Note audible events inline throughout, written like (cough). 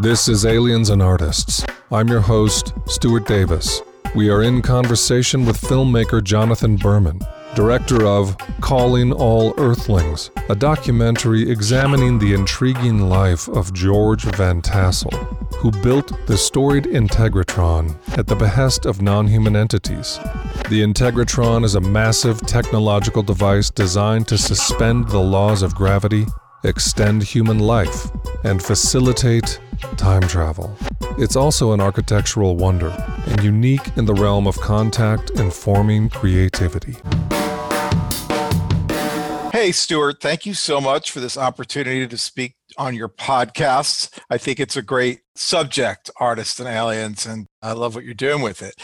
This is Aliens and Artists. I'm your host, Stuart Davis. We are in conversation with filmmaker Jonathan Berman, director of Calling All Earthlings, a documentary examining the intriguing life of George Van Tassel, who built the storied Integratron at the behest of non human entities. The Integratron is a massive technological device designed to suspend the laws of gravity, extend human life, and facilitate time travel. It's also an architectural wonder and unique in the realm of contact informing creativity. Hey, Stuart, thank you so much for this opportunity to speak on your podcast. I think it's a great subject, artists and aliens, and I love what you're doing with it.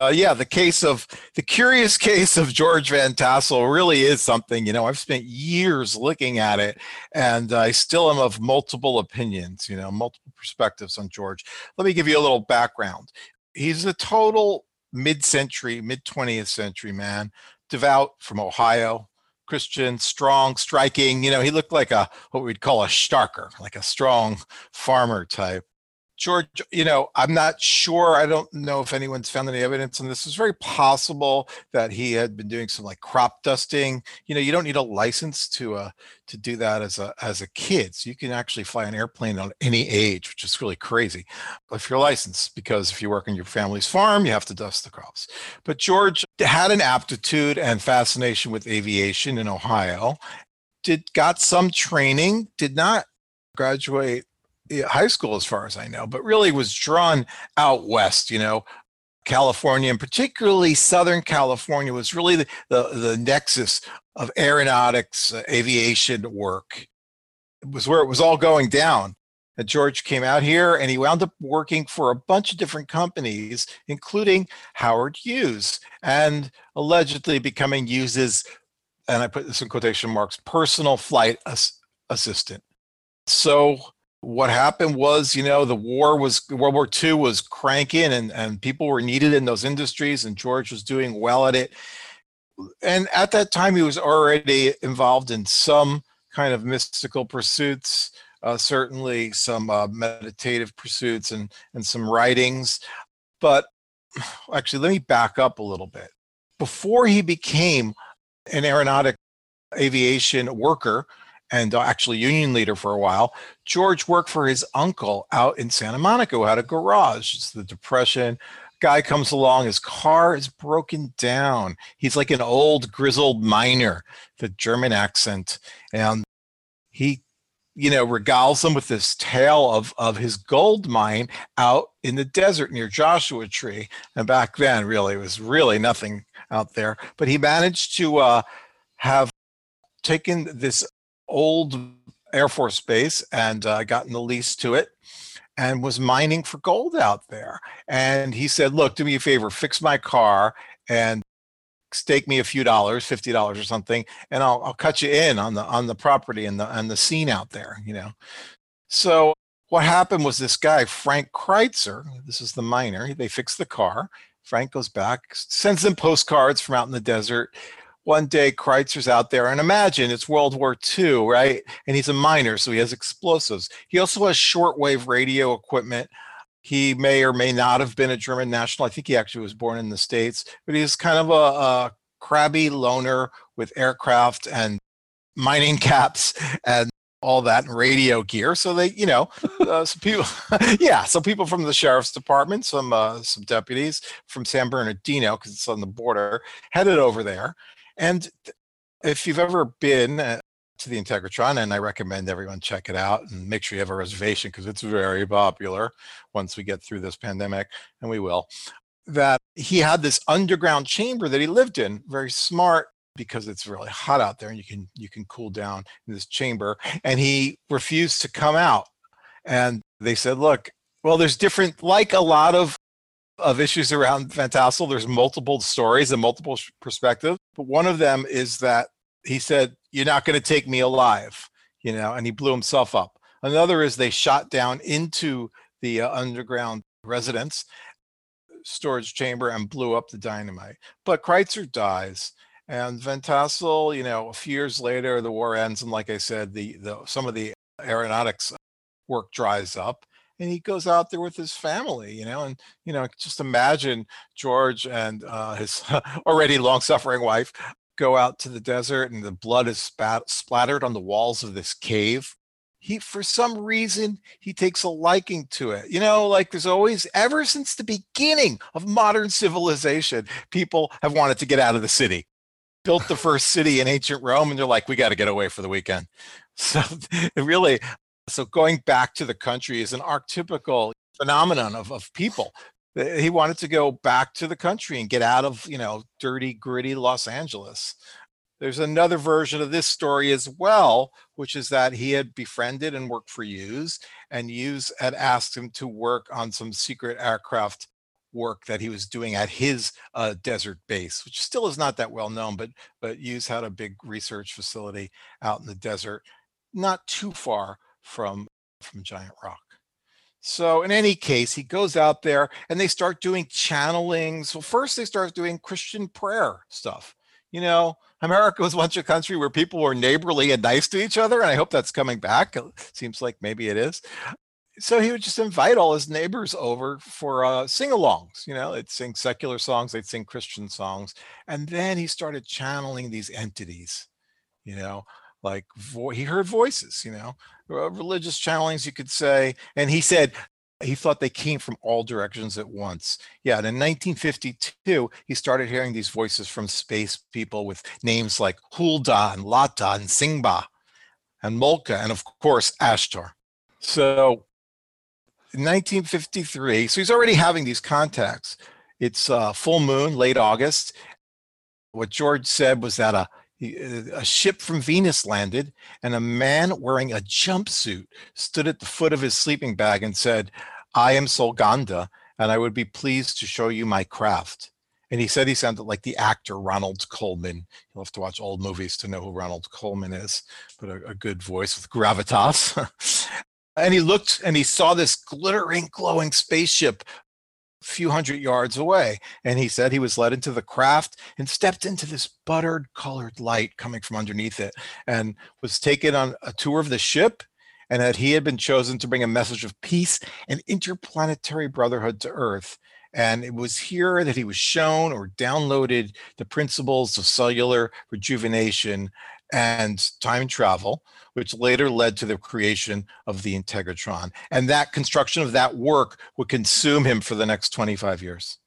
Uh, yeah, the case of the curious (laughs) case of George Van Tassel really is something. You know, I've spent years looking at it, and I still am of multiple opinions. You know, multiple perspectives on George. Let me give you a little background. He's a total mid-century, mid 20th century man, devout from Ohio, Christian, strong, striking. You know, he looked like a what we'd call a starker, like a strong farmer type. George, you know, I'm not sure. I don't know if anyone's found any evidence on this. It's very possible that he had been doing some like crop dusting. You know, you don't need a license to uh to do that as a as a kid. So you can actually fly an airplane on any age, which is really crazy But if you're licensed, because if you work on your family's farm, you have to dust the crops. But George had an aptitude and fascination with aviation in Ohio. Did got some training, did not graduate high school as far as I know, but really was drawn out west, you know, California and particularly Southern California was really the, the, the nexus of aeronautics, uh, aviation work. It was where it was all going down. And George came out here and he wound up working for a bunch of different companies, including Howard Hughes, and allegedly becoming Hughes's, and I put this in quotation marks, personal flight as- assistant. So what happened was, you know, the war was World War II was cranking and, and people were needed in those industries, and George was doing well at it. And at that time, he was already involved in some kind of mystical pursuits, uh, certainly some uh, meditative pursuits and, and some writings. But actually, let me back up a little bit. Before he became an aeronautic aviation worker, and uh, actually union leader for a while. George worked for his uncle out in Santa Monica who had a garage. It's the Depression. Guy comes along, his car is broken down. He's like an old grizzled miner, the German accent. And he, you know, regales them with this tale of, of his gold mine out in the desert near Joshua Tree. And back then, really, it was really nothing out there. But he managed to uh, have taken this old Air Force base and uh, gotten the lease to it and was mining for gold out there. And he said, Look, do me a favor, fix my car and stake me a few dollars, fifty dollars or something, and I'll I'll cut you in on the on the property and the and the scene out there, you know. So what happened was this guy, Frank Kreitzer, this is the miner, they fixed the car. Frank goes back, sends them postcards from out in the desert one day Kreitzer's out there, and imagine it's World War II, right? And he's a miner, so he has explosives. He also has shortwave radio equipment. He may or may not have been a German national. I think he actually was born in the States, but he's kind of a, a crabby loner with aircraft and mining (laughs) caps and all that radio gear. So they, you know, uh, (laughs) some people, (laughs) yeah, some people from the sheriff's department, some uh, some deputies from San Bernardino because it's on the border, headed over there and if you've ever been uh, to the Integratron, and I recommend everyone check it out and make sure you have a reservation because it's very popular once we get through this pandemic, and we will. That he had this underground chamber that he lived in, very smart because it's really hot out there and you can you can cool down in this chamber and he refused to come out and they said look well there's different like a lot of of issues around Van Tassel. There's multiple stories and multiple perspectives, but one of them is that he said, "You're not going to take me alive," you know, and he blew himself up. Another is they shot down into the uh, underground residence storage chamber and blew up the dynamite. But Kreitzer dies. And Van Tassel, you know, a few years later, the war ends, and like I said, the, the some of the aeronautics work dries up, and he goes out there with his family, you know, and you know, just imagine George and uh, his (laughs) already long-suffering wife go out to the desert, and the blood is spat- splattered on the walls of this cave. He, for some reason, he takes a liking to it. You know, like there's always, ever since the beginning of modern civilization, people have wanted to get out of the city built the first city in ancient Rome, and they're like, we got to get away for the weekend. (laughs) So really, so going back to the country is an archetypical phenomenon of, of people. He wanted to go back to the country and get out of, you know, dirty, gritty Los Angeles. There's another version of this story as well, which is that he had befriended and worked for Hughes, and Hughes had asked him to work on some secret aircraft work that he was doing at his uh, desert base, which still is not that well known, but but Hughes had a big research facility out in the desert, not too far from from Giant Rock. So in any case, he goes out there and they start doing channelings. Well, first they start doing Christian prayer stuff. You know, America was once a country where people were neighborly and nice to each other, and I hope that's coming back. It seems like maybe it is. So he would just invite all his neighbors over for uh, sing-alongs. You know, they'd sing secular songs, they'd sing Christian songs, and then he started channeling these entities. You know, like vo- he heard voices, you know, uh, religious channelings, you could say. And he said he thought they came from all directions at once. Yeah, and in 1952, he started hearing these voices from space people with names like Hulda and Lata and Singba and Molka and, of course, Ashtar. So in 1953, so he's already having these contacts. It's uh, full moon, late August. What George said was that a Uh, a ship from Venus landed, and a man wearing a jumpsuit stood at the foot of his sleeping bag and said, I am Solganda, and I would be pleased to show you my craft. And he said he sounded like the actor Ronald Colman. You'll have to watch old movies to know who Ronald Colman is, but a, a good voice with gravitas. (laughs) and he looked and he saw this glittering, glowing spaceship few hundred yards away. And he said he was led into the craft and stepped into this buttered colored light coming from underneath it and was taken on a tour of the ship and that he had been chosen to bring a message of peace and interplanetary brotherhood to Earth. And it was here that he was shown or downloaded the principles of cellular rejuvenation and time travel, which later led to the creation of the Integratron. And that construction of that work would consume him for the next 25 years.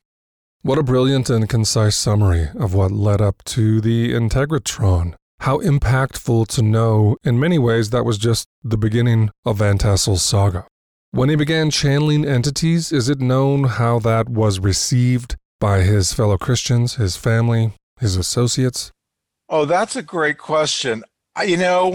What a brilliant and concise summary of what led up to the Integratron. How impactful to know, in many ways, that was just the beginning of Van Tassel's saga. When he began channeling entities, is it known how that was received by his fellow Christians, his family, his associates? Oh, that's a great question. I, you know,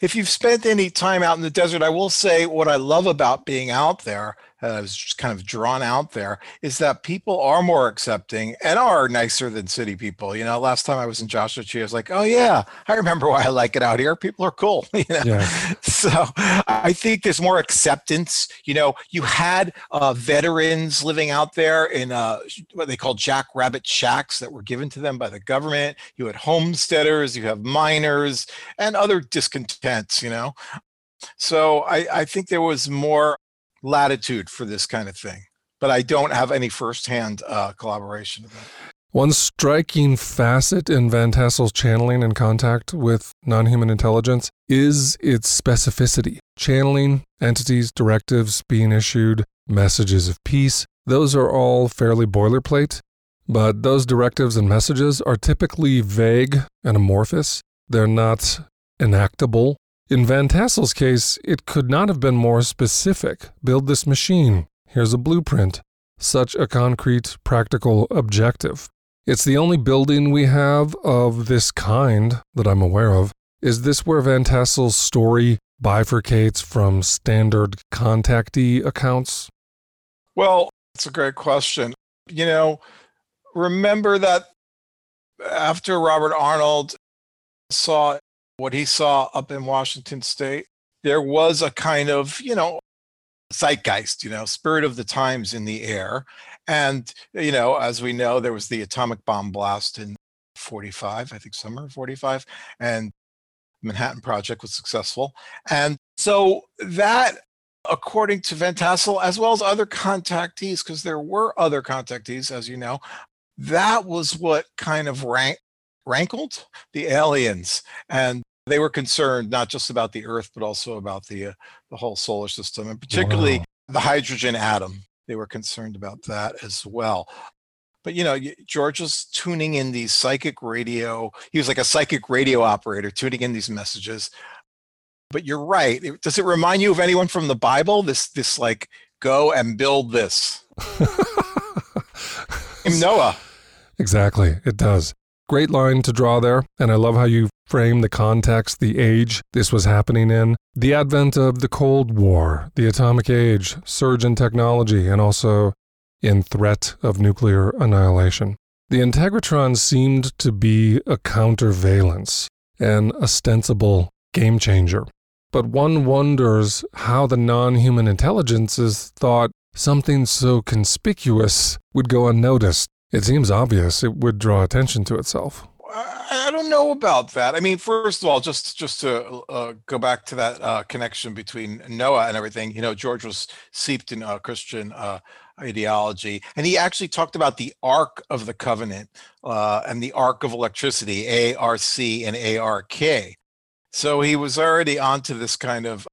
if you've spent any time out in the desert, I will say what I love about being out there uh, was just kind of drawn out there is that people are more accepting and are nicer than city people. You know, last time I was in Joshua Tree, I was like, oh yeah, I remember why I like it out here. People are cool. (laughs) You know? yeah. So I think there's more acceptance. You know, you had uh, veterans living out there in uh, what they call jackrabbit shacks that were given to them by the government. You had homesteaders, you have miners, and other discontents. You know, so I, I think there was more latitude for this kind of thing, but I don't have any firsthand uh, collaboration. One striking facet in Van Tassel's channeling and contact with non human intelligence is its specificity. Channeling, entities, directives being issued, messages of peace, those are all fairly boilerplate, but those directives and messages are typically vague and amorphous. They're not enactable in Van Tassel's case, it could not have been more specific. Build this machine. Here's a blueprint. Such a concrete, practical objective. It's the only building we have of this kind that I'm aware of. Is this where Van Tassel's story bifurcates from standard contactee accounts? Well, it's a great question. You know, remember that after Robert Arnold saw what he saw up in Washington State, there was a kind of, you know, zeitgeist, you know, spirit of the times in the air. And, you know, as we know, there was the atomic bomb blast in 45, I think summer 45, and Manhattan Project was successful. And so that according to Van Tassel, as well as other contactees, because there were other contactees, as you know, that was what kind of rank, rankled the aliens. And they were concerned not just about the Earth, but also about the, uh, the whole solar system, and particularly wow. the hydrogen atom. They were concerned about that as well. But you know, George was tuning in these psychic radio. He was like a psychic radio operator, tuning in these messages but you're right. Does it remind you of anyone from the Bible? This this like go and build this. (laughs) Noah. Exactly, it does. Great line to draw there, and I love how you frame the context, the age this was happening in, the advent of the Cold War, the atomic age, surge in technology, and also in threat of nuclear annihilation. The Integratron seemed to be a countervalence, an ostensible game changer. But one wonders how the non human intelligences thought something so conspicuous would go unnoticed. It seems obvious it would draw attention to itself. I don't know about that. I mean, first of all, just just to uh, go back to that uh, connection between Noah and everything, you know, George was steeped in uh, Christian uh, ideology, and he actually talked about the Ark of the Covenant uh, and the Ark of Electricity, ARC and ARK. So he was already onto this kind of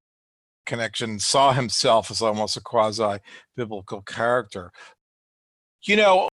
connection, saw himself as almost a quasi biblical character. You know,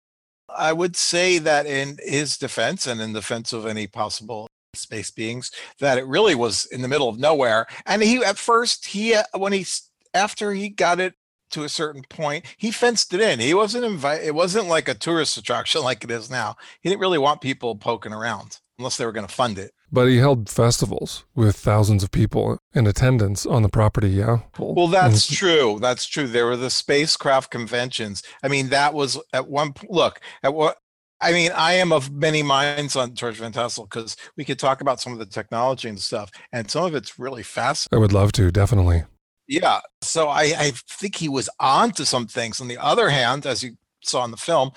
I would say that in his defense and in defense of any possible space beings, that it really was in the middle of nowhere. And he, at first, he, uh, when he, after he got it to a certain point, he fenced it in. He wasn't invited, it wasn't like a tourist attraction (laughs) like it is now. He didn't really want people poking around unless they were going to fund it. But he held festivals with thousands of people in attendance on the property, yeah? Well, that's mm-hmm. true. That's true. There were the spacecraft conventions. I mean, that was at one look at what I mean, I am of many minds on George Van Tassel because we could talk about some of the technology and stuff, and some of it's really fascinating. I would love to, definitely. Yeah. So I, I think he was on to some things. On the other hand, as you saw in the film,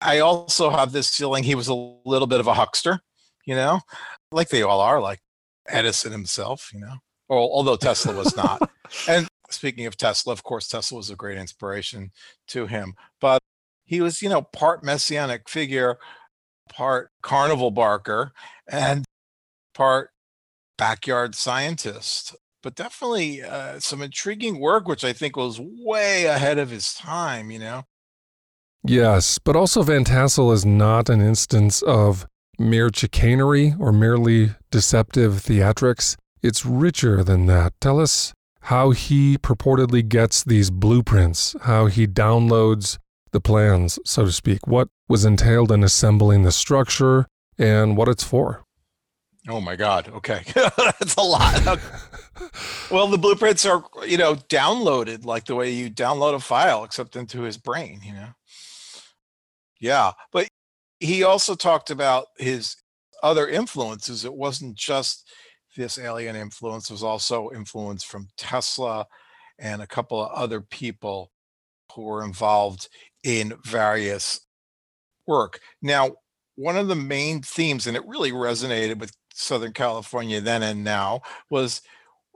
I also have this feeling he was a little bit of a huckster, you know? like they all are, like Edison himself, you know, although Tesla was not. (laughs) and speaking of Tesla, of course, Tesla was a great inspiration to him, but he was, you know, part messianic figure, part carnival barker, and part backyard scientist. But definitely uh, some intriguing work, which I think was way ahead of his time, you know? Yes, but also Van Tassel is not an instance of mere chicanery or merely deceptive theatrics. It's richer than that. Tell us how he purportedly gets these blueprints, how he downloads the plans, so to speak. What was entailed in assembling the structure and what it's for. Oh my God. Okay. (laughs) That's a lot. (laughs) well, the blueprints are, you know, downloaded like the way you download a file, except into his brain, you know? Yeah. But he also talked about his other influences. It wasn't just this alien influence, was also influence from Tesla and a couple of other people who were involved in various work. Now, one of the main themes, and it really resonated with Southern California then and now, was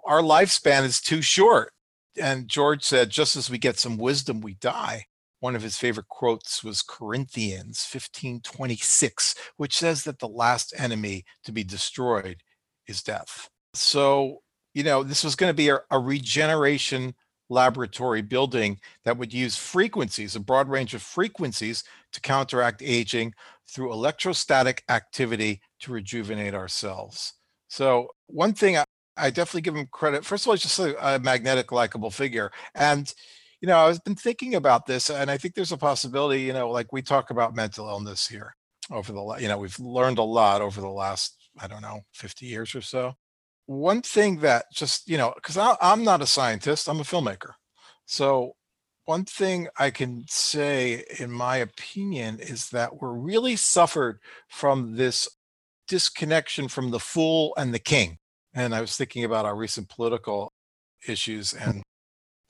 our lifespan is too short. And George said, just as we get some wisdom, we die one of his favorite quotes was Corinthians 15:26, which says that the last enemy to be destroyed is death. So, you know, this was going to be a, a regeneration laboratory building that would use frequencies, a broad range of frequencies to counteract aging through electrostatic activity to rejuvenate ourselves. So, one thing I, I definitely give him credit. First of all, he's just a, a magnetic, likable figure. And you know, I've been thinking about this, and I think there's a possibility, you know, like we talk about mental illness here over the, you know, we've learned a lot over the last, I don't know, 50 years or so. One thing that just, you know, because I'm not a scientist, I'm a filmmaker. So one thing I can say, in my opinion, is that we're really suffered from this disconnection from the fool and the king. And I was thinking about our recent political issues and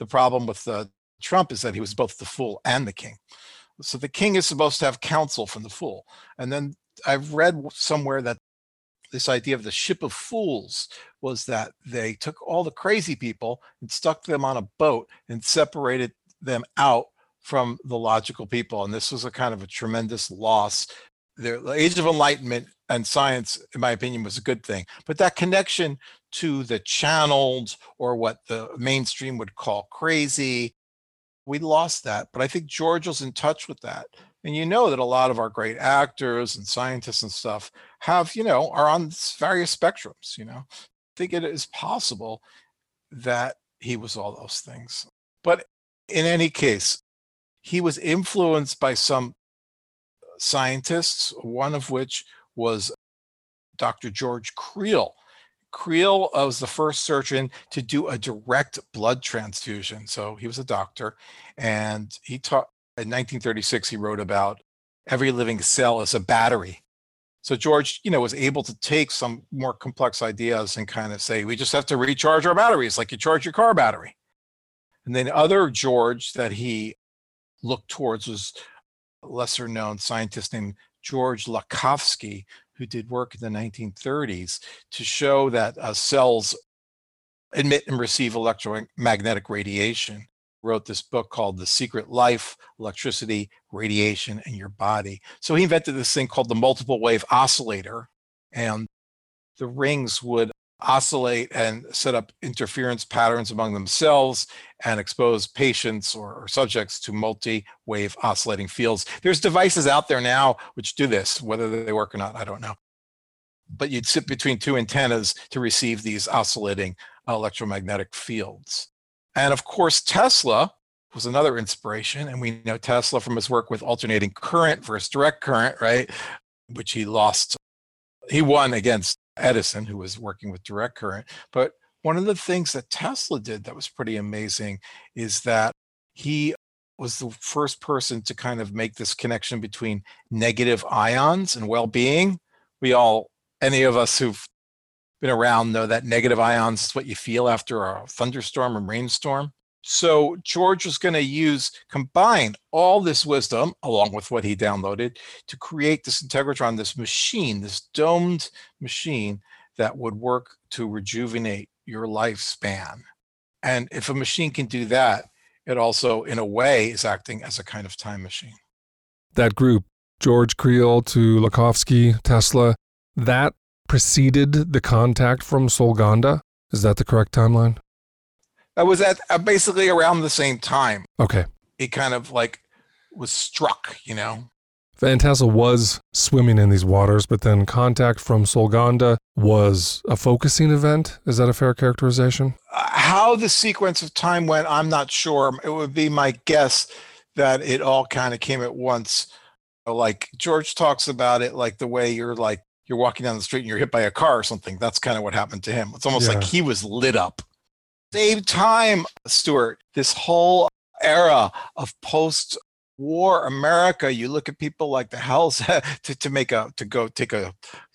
the problem with the Trump is that he was both the fool and the king. So the king is supposed to have counsel from the fool. And then I've read somewhere that this idea of the ship of fools was that they took all the crazy people and stuck them on a boat and separated them out from the logical people. And this was a kind of a tremendous loss. The age of enlightenment and science, in my opinion, was a good thing. But that connection to the channeled or what the mainstream would call crazy, we lost that. But I think George was in touch with that. And you know that a lot of our great actors and scientists and stuff have, you know, are on various spectrums, you know. I think it is possible that he was all those things. But in any case, he was influenced by some scientists, one of which was Dr. George Creel. Creel uh, was the first surgeon to do a direct blood transfusion. So he was a doctor and he taught in 1936 he wrote about every living cell as a battery. So George, you know, was able to take some more complex ideas and kind of say, we just have to recharge our batteries like you charge your car battery. And then other George that he looked towards was a lesser known scientist named George Lakhovsky, who did work in the 1930s to show that uh, cells emit and receive electromagnetic radiation wrote this book called The Secret Life, Electricity, Radiation, and Your Body. So he invented this thing called the multiple wave oscillator, and the rings would oscillate and set up interference patterns among themselves and expose patients or, or subjects to multi-wave oscillating fields. There's devices out there now which do this, whether they work or not, I don't know. But you'd sit between two antennas to receive these oscillating electromagnetic fields. And of course, Tesla was another inspiration. And we know Tesla from his work with alternating current versus direct current, right? Which he lost. He won against Edison, who was working with direct current. But one of the things that Tesla did that was pretty amazing is that he was the first person to kind of make this connection between negative ions and well being. We all, any of us who've been around know that negative ions is what you feel after a thunderstorm and rainstorm. So George was going to use combine all this wisdom along with what he downloaded to create this integratron, this machine, this domed machine that would work to rejuvenate your lifespan. And if a machine can do that, it also, in a way, is acting as a kind of time machine. That group, George Creel to Lakhovsky, Tesla, that preceded the contact from Solganda? Is that the correct timeline? That was at uh, basically around the same time. Okay. It kind of like was struck, you know. Van Tassel was swimming in these waters, but then contact from Solganda was a focusing event. Is that a fair characterization? Uh, how the sequence of time went, I'm not sure. It would be my guess that it all kind of came at once. Like George talks about it like the way you're like you're walking down the street and you're hit by a car or something. That's kind of what happened to him. It's almost yeah. like he was lit up. Same time, Stuart, this whole era of post war America, you look at people like the Hells (laughs) to, to make a to go take a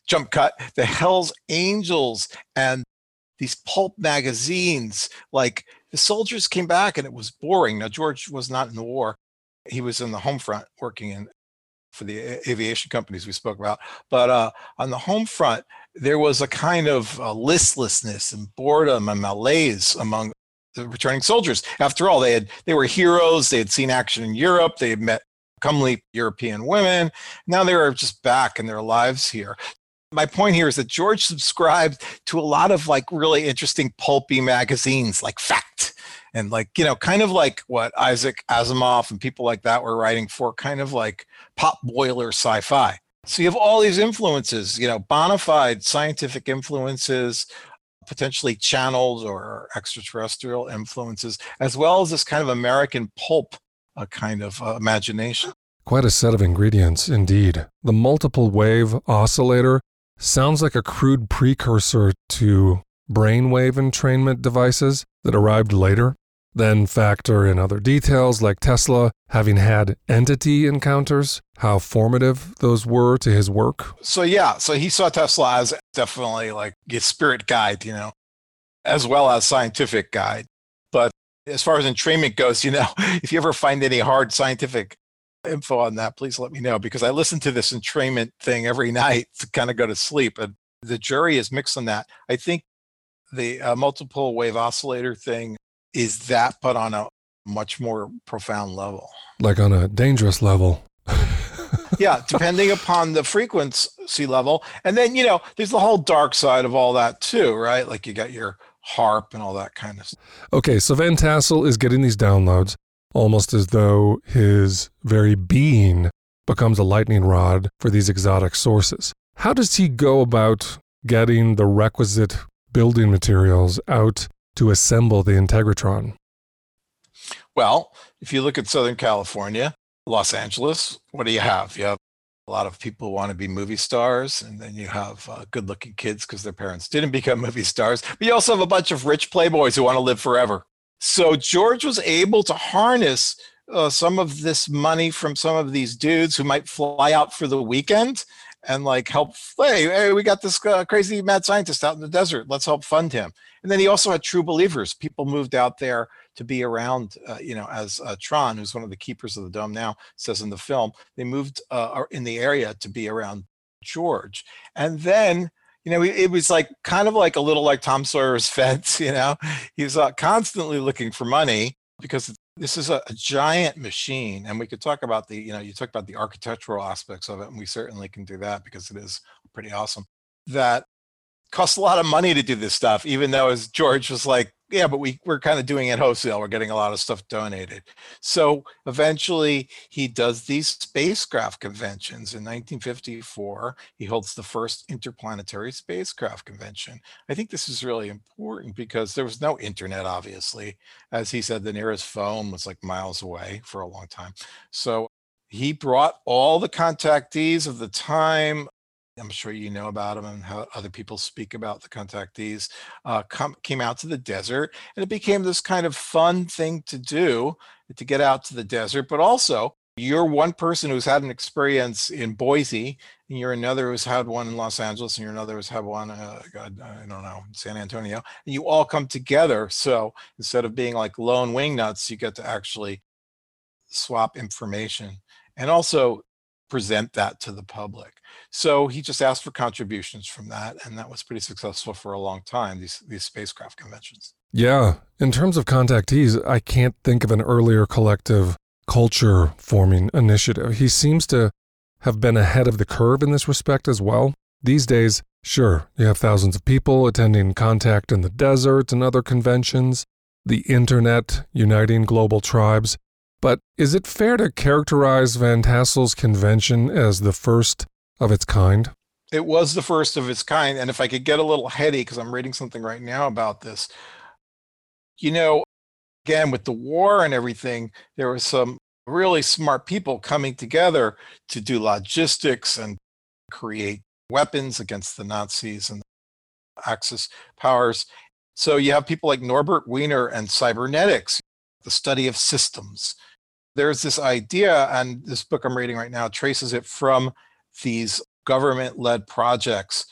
jump cut, the Hells Angels and these pulp magazines, like the soldiers came back and it was boring. Now George was not in the war. He was in the home front working in for the aviation companies we spoke about. But uh, on the home front, there was a kind of uh, listlessness and boredom and malaise among the returning soldiers. After all, they had they were heroes. They had seen action in Europe. They had met comely European women. Now they were just back in their lives here. My point here is that George subscribed to a lot of like really interesting pulpy magazines like Fact and like you know kind of like what isaac asimov and people like that were writing for kind of like pop boiler sci-fi so you have all these influences you know bona fide scientific influences potentially channeled or extraterrestrial influences as well as this kind of american pulp a kind of uh, imagination quite a set of ingredients indeed the multiple wave oscillator sounds like a crude precursor to brainwave entrainment devices that arrived later. Then factor in other details like Tesla having had entity encounters, how formative those were to his work. So, yeah, so he saw Tesla as definitely like a spirit guide, you know, as well as scientific guide. But as far as entrainment goes, you know, (laughs) if you ever find any hard scientific info on that, please let me know because I listen to this entrainment thing every (laughs) night to kind of go to sleep. And the jury is mixed on that. I think the uh, multiple wave oscillator thing is that, but on a much more profound level. Like on a dangerous level. (laughs) yeah, depending upon the frequency level. And then, you know, there's the whole dark side of all that too, right? Like you got your HAARP and all that kind of stuff. Okay, so Van Tassel is getting these downloads almost as though his very being becomes a lightning rod for these exotic sources. How does he go about getting the requisite building materials out to assemble the Integratron? Well, if you look at Southern California, Los Angeles, what do you have? You have a lot of people who want to be movie stars, and then you have uh, good looking kids because their parents didn't (laughs) become movie stars. But you also have a bunch of rich playboys who want to live forever. So George was able to harness uh, some of this money from some of these dudes who might fly out for the weekend and like help. Hey, hey we got this uh, crazy mad scientist out in the desert. Let's help fund him. And then he also had true believers. People moved out there to be around, uh, you know, as uh, Tron, who's one of the keepers of the dome now, says in the film, they moved uh, in the area to be around George. And then, you know, it was like kind of like a little like Tom Sawyer's (laughs) fence, you know, he's uh, constantly looking for money because this is a, a, giant machine and we could talk about the you know you talk about the architectural aspects of it and we certainly can do that because it is pretty awesome that costs a lot of money to do this stuff even though as george was like yeah but we, we're kind of doing it wholesale. We're getting a lot of stuff donated. So eventually he does these spacecraft conventions. In 1954 he holds the first interplanetary spacecraft convention. I think this is really important because there was no internet obviously. As he said the nearest phone was like miles away for a long time. So he brought all the contactees of the time I'm sure you know about them and how other people speak about the contactees, uh, come, came out to the desert. And it became this kind of fun thing to do to get out to the desert. But also, you're one person who's had an experience in Boise, and you're another who's had one in Los Angeles, and you're another who's had one, uh, God, I don't know, San Antonio. And you all come together. So instead of being like lone wingnuts, you get to actually swap information. And also, present that to the public. So he just asked for contributions from that, and that was pretty successful for a long time. These these spacecraft conventions. Yeah, in terms of contactees, I can't think of an earlier collective culture forming initiative. He seems to have been ahead of the curve in this respect as well. These days, sure, you have thousands of people attending Contact in the Desert and other conventions, the internet uniting global tribes. But is it fair to characterize Van Tassel's convention as the first of its kind? It was the first of its kind. And if I could get a little heady, because I'm reading something right now about this, you know, again, with the war and everything, there were some really smart people coming together to do logistics and create weapons against the Nazis and Axis powers. So you have people like Norbert Wiener and cybernetics, the study of systems there's this idea, and this book I'm reading right now traces it from these government led projects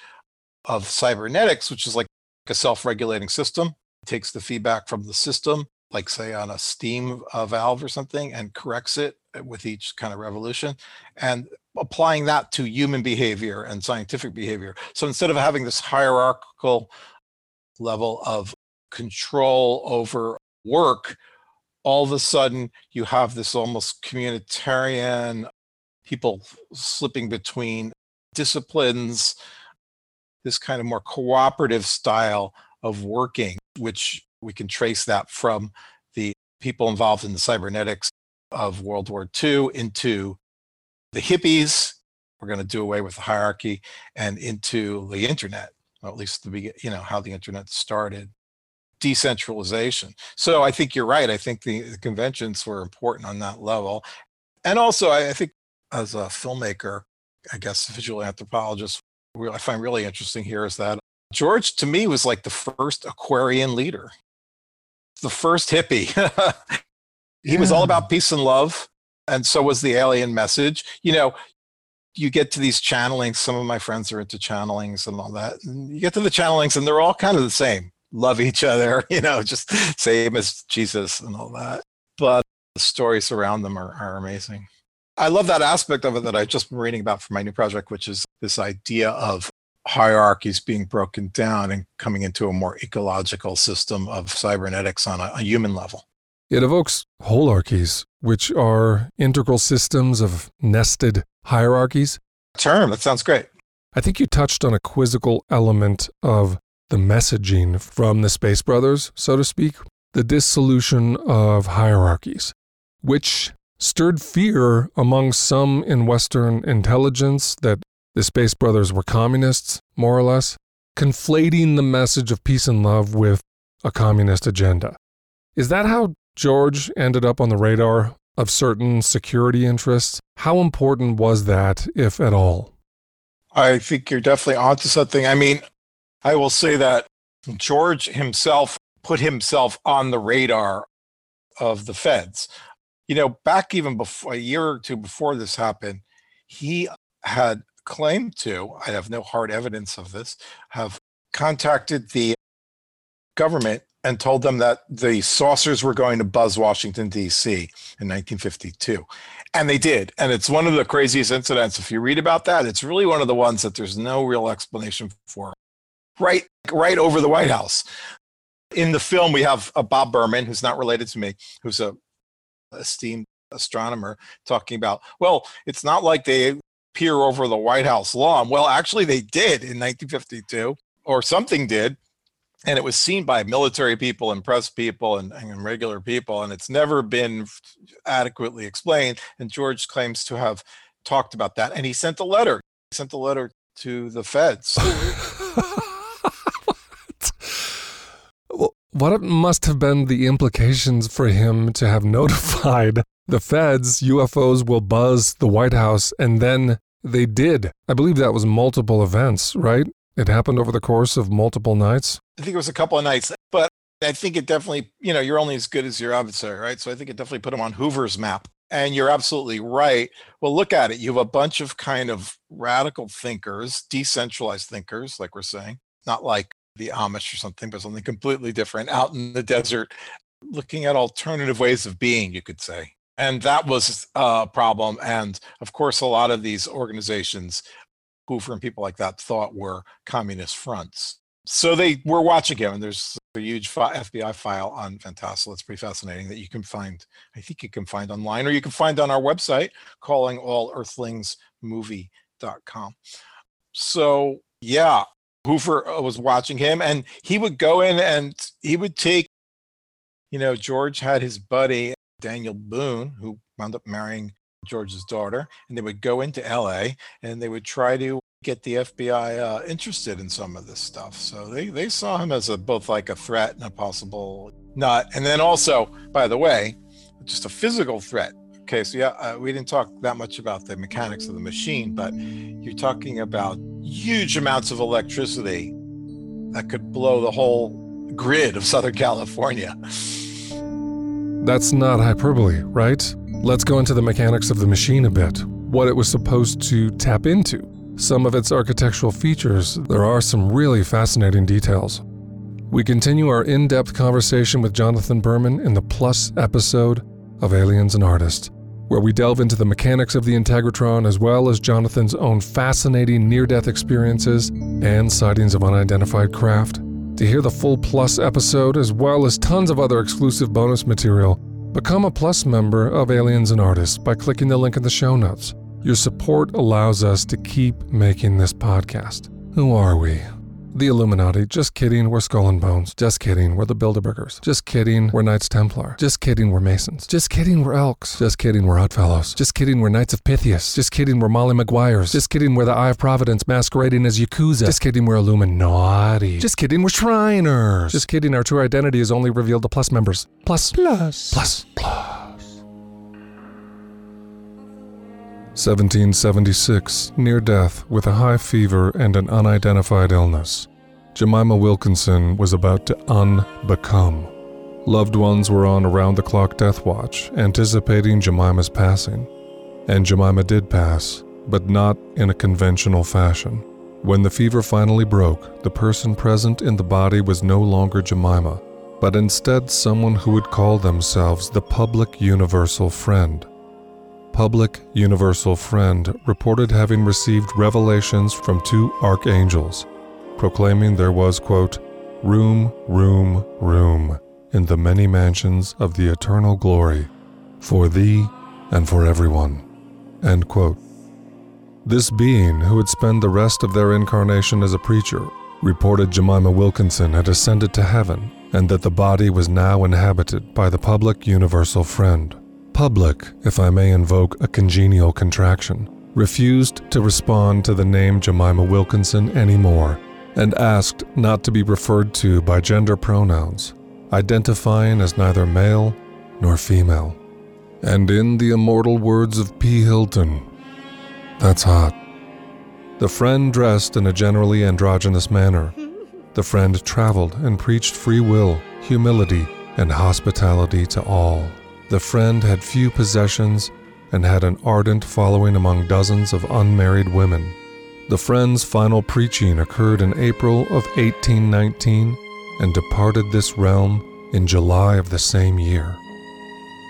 of cybernetics, which is like a self regulating system, it takes the feedback from the system, like say on a steam uh, valve or something, and corrects it with each kind of revolution. And applying that to human behavior and scientific behavior. So instead of having this hierarchical level of control over work, all of a sudden you have this almost communitarian people slipping between disciplines, this kind of more cooperative style of working, which we can trace that from the people involved in the cybernetics of World War II into the hippies. We're going to do away with the hierarchy and into the internet, or at least the you know how the internet started decentralization. So I think you're right. I think the, the conventions were important on that level. And also, I, I, think as a filmmaker, I guess visual anthropologist, what I find really interesting here is that George, to me, was like the first Aquarian leader, the first hippie. (laughs) he yeah. was all about peace and love. And so was the alien message. You know, you get to these channelings. Some of my friends are into channelings and all that. And you get to the channelings, and they're all kind of the same love each other, (laughs) you know, just same as Jesus and all that. But the stories around them are, are amazing. I love that aspect of it that I've just been reading about for my new project, which is this idea of hierarchies being broken down and coming into a more ecological system of cybernetics on a, a human level. It evokes holarchies, which are integral systems of nested hierarchies. Term, that sounds great. I think you touched on a quizzical element of the messaging from the Space Brothers, so to speak, the dissolution of hierarchies, which stirred fear among some in Western intelligence that the Space Brothers were communists, more or less, conflating the message of peace and love with a communist agenda. Is that how George ended up on the radar of certain security interests? How important was that, if at all? I think you're definitely onto something. I mean, I will say that George himself put himself on the radar of the feds. You know, back even before a year or two before this happened, he had claimed to, I have no hard evidence of this, have contacted the government and told them that the saucers were going to buzz Washington, D.C. in 1952. And they did. And it's one of the craziest incidents. If you read about that, it's really one of the ones that there's no real explanation for. Right, right over the White House. In the film, we have a Bob Berman, who's not related to me, who's a esteemed astronomer, talking about, well, it's not like they peer over the White House lawn. Well, actually, they did in 1952, or something did. And it was seen by military people and press people and, and regular people, and it's never been adequately explained. And George claims to have talked about that. And he sent a letter, he sent a letter to the feds. (laughs) what must have been the implications for him to have (laughs) notified the feds UFOs will buzz the White House and then they did. I believe that was multiple events, right? It happened over the course of multiple nights. I think it was a couple of nights, but I think it definitely, you know, you're only as good as your adversary, right? So I think it definitely put him on Hoover's map. And you're absolutely right. Well, look at it. You have a bunch of kind of radical thinkers, decentralized thinkers, like we're saying, not like the Amish or something, but something completely different out in the desert, looking at alternative ways of being, you could say and that was uh, a problem. And of course, a lot of these organizations, Hoover and people like that, thought were communist fronts. So they were watching him, and there's a huge FBI file on Van Tassel. It's pretty fascinating that you can find. I think you can find online, or you can find on our website, calling all callingallearthlingsmovie.com. So yeah, Hoover uh, was watching him, and he would go in and he would take. You know, George had his buddy Daniel Boone, who wound up marrying George's daughter, and they would go into LA and they would try to get the FBI uh, interested in some of this stuff. So they, they saw him as a both like a threat and a possible nut. And then also, by the way, just a physical threat. Okay, so yeah, uh, we didn't talk that much about the mechanics of the machine, but you're talking about huge amounts of electricity that could blow the whole grid of Southern California. That's not hyperbole, right? Let's go into the mechanics of the machine a bit. What it was supposed to tap into. Some of its architectural features. There are some really fascinating details. We continue our in depth conversation with Jonathan Berman in the Plus episode of Aliens and Artists, where we delve into the mechanics of the Integratron as well as Jonathan's own fascinating near death experiences and sightings of unidentified craft. To hear the full Plus episode, as well as tons of other exclusive bonus material, become a Plus member of Aliens and Artists by clicking the link in the show notes. Your support allows us to keep making this podcast. Who are we? The Illuminati. Just kidding, we're Skull and Bones. Just kidding, we're the Bilderbergers. Just kidding, we're Knights Templar. Just kidding, we're Masons. Just kidding, we're Elks. Just kidding, we're Oddfellows. Just kidding, we're Knights of Pythias. Just kidding, we're Molly Maguires. Just kidding, we're the Eye of Providence masquerading as Yakuza. Just kidding, we're Illuminati. Just kidding, we're Shriners. Just kidding, our true identity is only revealed to Plus members. Plus. Plus. Plus. Plus. 1776, near death with a high fever and an unidentified illness. Jemima Wilkinson was about to unbecome. Loved ones were on around the clock death watch, anticipating Jemima's passing. And Jemima did pass, but not in a conventional fashion. When the fever finally broke, the person present in the body was no longer Jemima, but instead someone who would call themselves the public universal friend public universal friend reported having received revelations from two archangels, proclaiming there was, quote, room, room, room in the many mansions of the eternal glory for thee and for everyone. End quote. This being, who would spend the rest of their incarnation as a preacher, reported Jemima Wilkinson had ascended to heaven and that the body was now inhabited by the public universal friend. Public, if I may invoke a congenial contraction, refused to respond to the name Jemima Wilkinson anymore and asked not to be referred to by gender pronouns, identifying as neither male nor female. And in the immortal words of P. Hilton, that's hot. The friend dressed in a generally androgynous manner. The friend traveled and preached free will, humility, and hospitality to all. The friend had few possessions and had an ardent following among dozens of unmarried women. The friend's final preaching occurred in April of 1819 and departed this realm in July of the same year.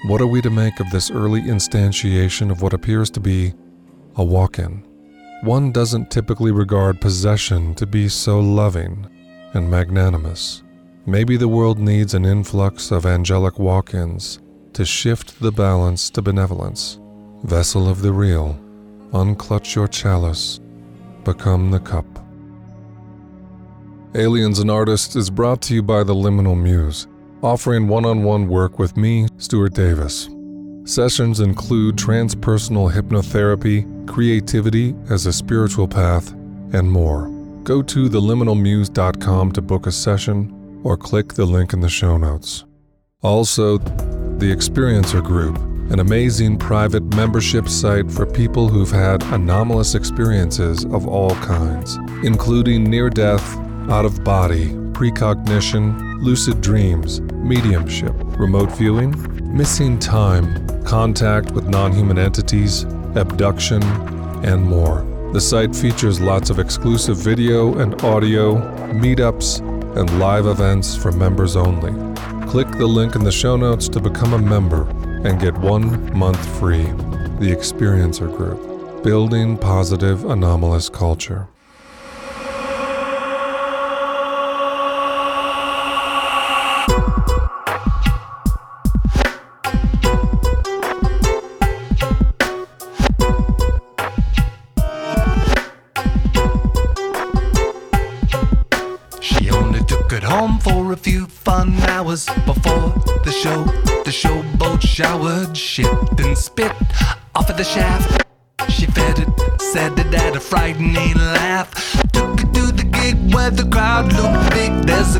What are we to make of this early instantiation of what appears to be a walk in? One doesn't typically regard possession to be so loving and magnanimous. Maybe the world needs an influx of angelic walk ins to shift the balance to benevolence. Vessel of the real, unclutch your chalice, become the cup. Aliens and Artists is brought to you by the Liminal Muse, offering one on one work with me, Stuart Davis. Sessions include transpersonal hypnotherapy, creativity as a spiritual path, and more. Go to theliminalmuse.com to book a session or click the link in the show notes. Also, the Experiencer Group, an amazing private membership site for people who've had anomalous experiences of all kinds, including near death, out of body, precognition, lucid dreams, mediumship, remote viewing, missing time, contact with non human entities, abduction, and more. The site features lots of exclusive video and audio, meetups, and live events for members only. Click the link in the show notes to become a member and get one month free. The Experiencer Group, building positive anomalous culture. Hours before the show. The showboat showered shit and spit off of the shaft. She fed it, said it had a frightening laugh. Took it to the gig where the crowd looked big. There's a